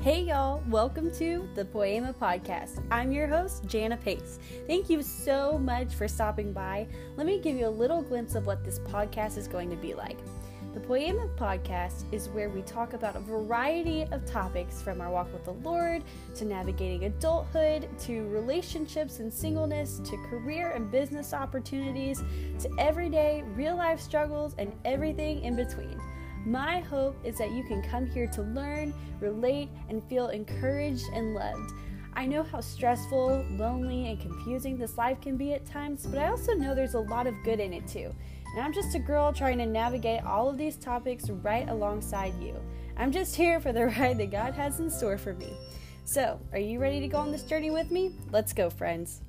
Hey y'all, welcome to the Poiema Podcast. I'm your host, Jana Pace. Thank you so much for stopping by. Let me give you a little glimpse of what this podcast is going to be like. The Poiema Podcast is where we talk about a variety of topics from our walk with the Lord to navigating adulthood to relationships and singleness to career and business opportunities to everyday real life struggles and everything in between. My hope is that you can come here to learn, relate, and feel encouraged and loved. I know how stressful, lonely, and confusing this life can be at times, but I also know there's a lot of good in it too. And I'm just a girl trying to navigate all of these topics right alongside you. I'm just here for the ride that God has in store for me. So, are you ready to go on this journey with me? Let's go, friends.